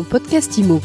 Mon podcast IMO.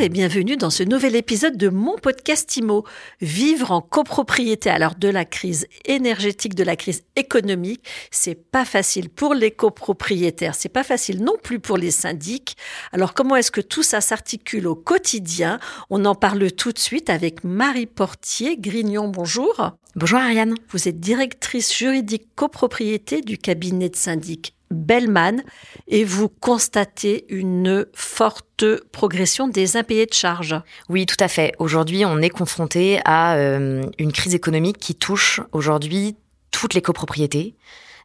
Bonjour et bienvenue dans ce nouvel épisode de mon podcast IMO. Vivre en copropriété l'heure de la crise énergétique, de la crise économique, c'est pas facile pour les copropriétaires, c'est pas facile non plus pour les syndics. Alors comment est-ce que tout ça s'articule au quotidien? On en parle tout de suite avec Marie Portier Grignon. Bonjour. Bonjour Ariane. Vous êtes directrice juridique copropriété du cabinet de syndic Bellman et vous constatez une forte progression des impayés de charges. Oui, tout à fait. Aujourd'hui, on est confronté à euh, une crise économique qui touche aujourd'hui toutes les copropriétés.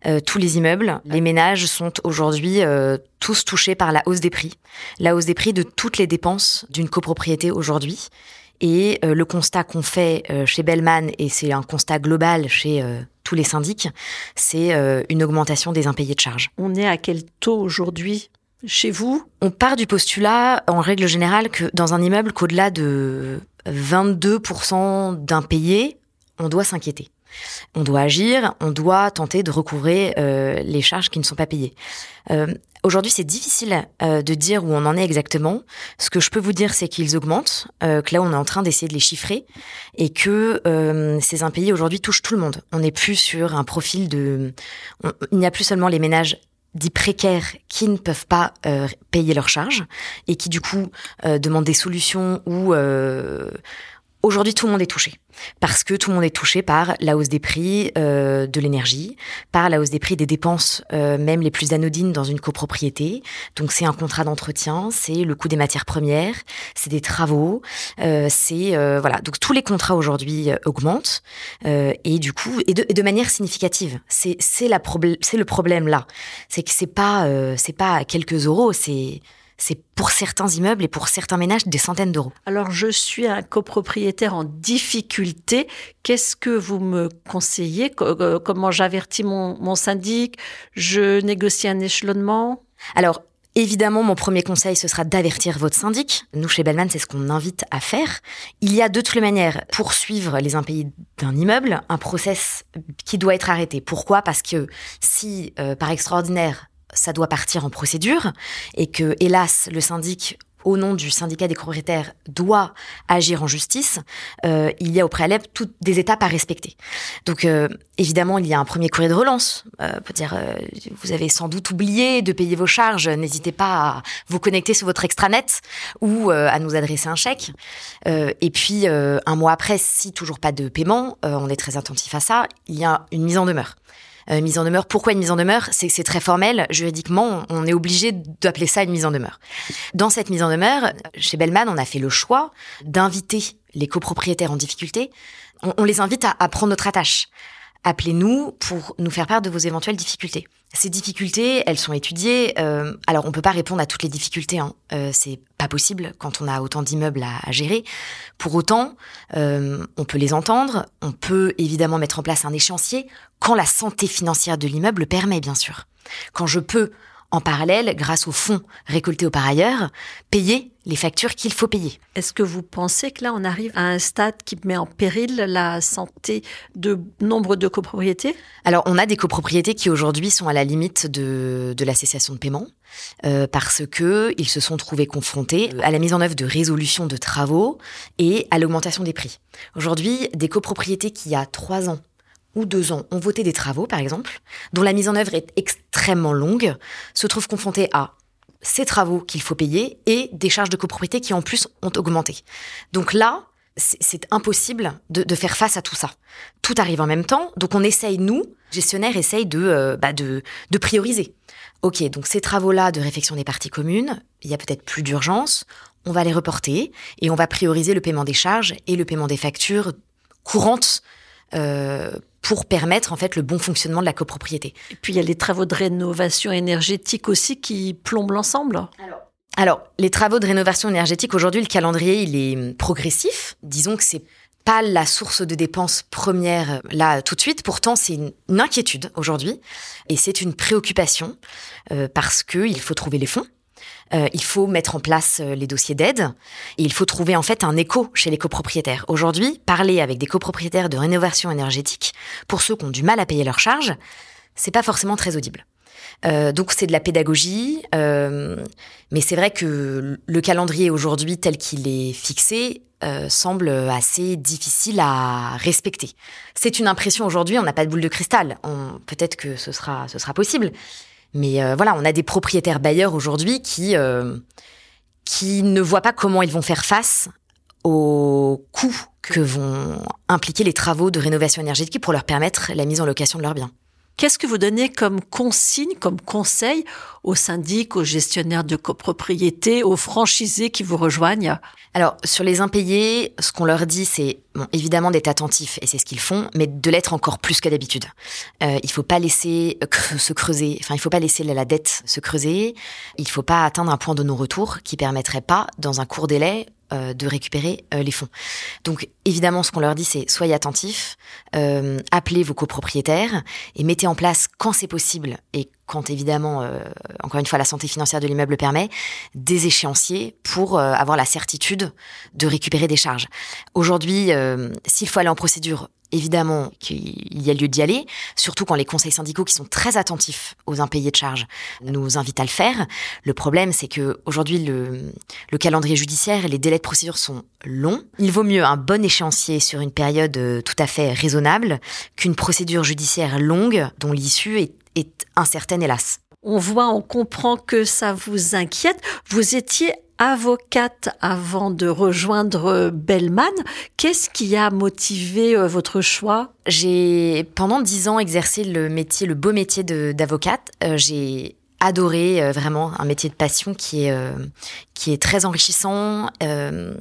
Euh, tous les immeubles, les ménages sont aujourd'hui euh, tous touchés par la hausse des prix. La hausse des prix de toutes les dépenses d'une copropriété aujourd'hui. Et euh, le constat qu'on fait euh, chez Bellman, et c'est un constat global chez euh, tous les syndics, c'est une augmentation des impayés de charges. On est à quel taux aujourd'hui chez vous? On part du postulat, en règle générale, que dans un immeuble qu'au-delà de 22% d'impayés, on doit s'inquiéter. On doit agir, on doit tenter de recouvrer euh, les charges qui ne sont pas payées. Euh, Aujourd'hui, c'est difficile euh, de dire où on en est exactement. Ce que je peux vous dire, c'est qu'ils augmentent, euh, que là, on est en train d'essayer de les chiffrer, et que euh, ces impayés aujourd'hui touchent tout le monde. On n'est plus sur un profil de... il n'y a plus seulement les ménages dits précaires qui ne peuvent pas euh, payer leurs charges et qui du coup euh, demandent des solutions ou euh, aujourd'hui tout le monde est touché parce que tout le monde est touché par la hausse des prix euh, de l'énergie, par la hausse des prix des dépenses euh, même les plus anodines dans une copropriété. Donc c'est un contrat d'entretien, c'est le coût des matières premières, c'est des travaux, euh, c'est euh, voilà. Donc tous les contrats aujourd'hui euh, augmentent euh, et du coup et de, et de manière significative. C'est c'est la c'est le problème là, c'est que c'est pas c'est pas quelques euros, c'est c'est pour certains immeubles et pour certains ménages des centaines d'euros. Alors je suis un copropriétaire en difficulté. Qu'est-ce que vous me conseillez? Co- euh, Comment j'avertis mon, mon syndic? Je négocie un échelonnement? Alors, évidemment, mon premier conseil, ce sera d'avertir votre syndic. Nous, chez Bellman, c'est ce qu'on invite à faire. Il y a de toutes les manières, pour suivre les impayés d'un immeuble, un process qui doit être arrêté. Pourquoi? Parce que si, euh, par extraordinaire, ça doit partir en procédure et que, hélas, le syndic au nom du syndicat des propriétaires doit agir en justice, euh, il y a au préalable toutes des étapes à respecter. Donc euh, évidemment, il y a un premier courrier de relance. Euh, pour dire, euh, vous avez sans doute oublié de payer vos charges. N'hésitez pas à vous connecter sur votre extranet ou à nous adresser un chèque. Et puis un mois après, si toujours pas de paiement, on est très attentif à ça. Il y a une mise en demeure. Euh, mise en demeure. Pourquoi une mise en demeure? C'est c'est très formel. Juridiquement, on est obligé d'appeler ça une mise en demeure. Dans cette mise en demeure, chez Bellman, on a fait le choix d'inviter les copropriétaires en difficulté. On, on les invite à, à prendre notre attache. Appelez-nous pour nous faire part de vos éventuelles difficultés. Ces difficultés, elles sont étudiées. euh, alors, on peut pas répondre à toutes les difficultés. Hein. Euh, c'est pas possible quand on a autant d'immeubles à, à gérer. Pour autant, euh, on peut les entendre. On peut évidemment mettre en place un échéancier quand la santé financière de l'immeuble le permet, bien sûr. Quand je peux, en parallèle, grâce aux fonds récoltés au par ailleurs, payer les factures qu'il faut payer. Est-ce que vous pensez que là, on arrive à un stade qui met en péril la santé de nombre de copropriétés? Alors, on a des copropriétés qui aujourd'hui sont à la limite de, de la cessation de paiement euh, parce que ils se sont trouvés confrontés à la mise en œuvre de résolutions de travaux et à l'augmentation des prix. Aujourd'hui, des copropriétés qui, il y a trois ans ou deux ans, ont voté des travaux, par exemple, dont la mise en œuvre est extrêmement longue, se trouvent confrontées à ces travaux qu'il faut payer et des charges de copropriété qui, en plus, ont augmenté. Donc là, c'est impossible de, de faire face à tout ça. Tout arrive en même temps, donc on essaye, nous, gestionnaires, essaye de, euh, bah de, de prioriser. Ok, donc ces travaux-là de réfection des parties communes, il y a peut-être plus d'urgence, on va les reporter et on va prioriser le paiement des charges et le paiement des factures courantes euh, pour permettre en fait le bon fonctionnement de la copropriété. Et puis il y a les travaux de rénovation énergétique aussi qui plombent l'ensemble. Alors, les travaux de rénovation énergétique, aujourd'hui, le calendrier, il est progressif. Disons que c'est pas la source de dépenses première là tout de suite. Pourtant, c'est une, une inquiétude aujourd'hui et c'est une préoccupation euh, parce que il faut trouver les fonds. Euh, il faut mettre en place euh, les dossiers d'aide et il faut trouver en fait un écho chez les copropriétaires. Aujourd'hui, parler avec des copropriétaires de rénovation énergétique, pour ceux qui ont du mal à payer leurs charges, c'est pas forcément très audible. Euh, donc c'est de la pédagogie, mais c'est vrai que le calendrier aujourd'hui tel qu'il est fixé semble assez difficile à respecter. C'est une impression aujourd'hui, on n'a pas de boule de cristal. Peut-être que ce sera possible, mais voilà, on a des propriétaires bailleurs aujourd'hui qui qui ne voient pas comment ils vont faire face aux coûts que vont impliquer les travaux de rénovation énergétique pour leur permettre la mise en location de leurs biens. Qu'est-ce que vous donnez comme consigne, comme conseil aux syndics, aux gestionnaires de copropriété, aux franchisés qui vous rejoignent? Alors, sur les impayés, ce qu'on leur dit, c'est bon, évidemment d'être attentifs, et c'est ce qu'ils font, mais de l'être encore plus que d'habitude. Euh, il faut pas laisser se creuser, enfin, il faut pas laisser la dette se creuser, il faut pas atteindre un point de non-retour qui permettrait pas, dans un court délai, euh, de récupérer euh, les fonds. Donc évidemment, ce qu'on leur dit, c'est soyez attentifs, euh, appelez vos copropriétaires et mettez en place quand c'est possible et quand évidemment, encore une fois, la santé financière de l'immeuble permet, des échéanciers pour avoir la certitude de récupérer des charges. Aujourd'hui, s'il faut aller en procédure, évidemment qu'il y a lieu d'y aller, surtout quand les conseils syndicaux qui sont très attentifs aux impayés de charges nous invitent à le faire. Le problème, c'est que aujourd'hui le, le calendrier judiciaire et les délais de procédure sont longs. Il vaut mieux un bon échéancier sur une période euh, tout à fait raisonnable qu'une procédure judiciaire longue dont l'issue est, est incertaine, hélas. On voit, on comprend que ça vous inquiète. Vous étiez avocate avant de rejoindre Bellman. Qu'est-ce qui a motivé euh, votre choix? J'ai pendant dix ans exercé le métier, le beau métier d'avocate. Euh, j'ai adoré euh, vraiment un métier de passion qui est qui est très enrichissant. Euh,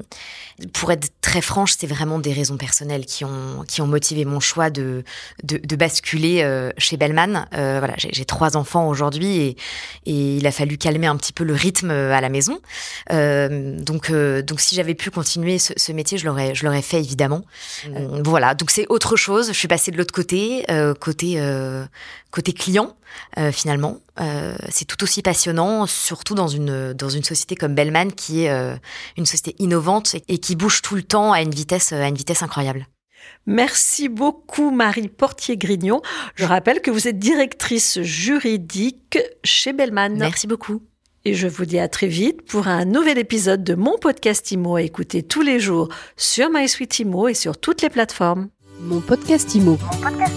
pour être très franche, c'est vraiment des raisons personnelles qui ont qui ont motivé mon choix de de, de basculer euh, chez Bellman. Euh, voilà, j'ai trois enfants aujourd'hui et, et il a fallu calmer un petit peu le rythme à la maison. Donc donc si j'avais pu continuer ce, ce métier, je l'aurais je l'aurais fait évidemment. Voilà, donc c'est autre chose. Je suis passée de l'autre côté, côté côté client finalement. c'est tout aussi passionnant, surtout dans une dans une société comme Bellman qui est euh, une société innovante et, qui bouge tout le temps à une vitesse, à une vitesse incroyable. Merci beaucoup Marie Portier-Grignon. Je rappelle que vous êtes directrice juridique chez Bellman. Merci beaucoup. Et je vous dis à très vite pour un nouvel épisode de mon podcast IMO à écouter tous les jours sur MySuite IMO et sur toutes les plateformes. Mon podcast IMO. Mon podcast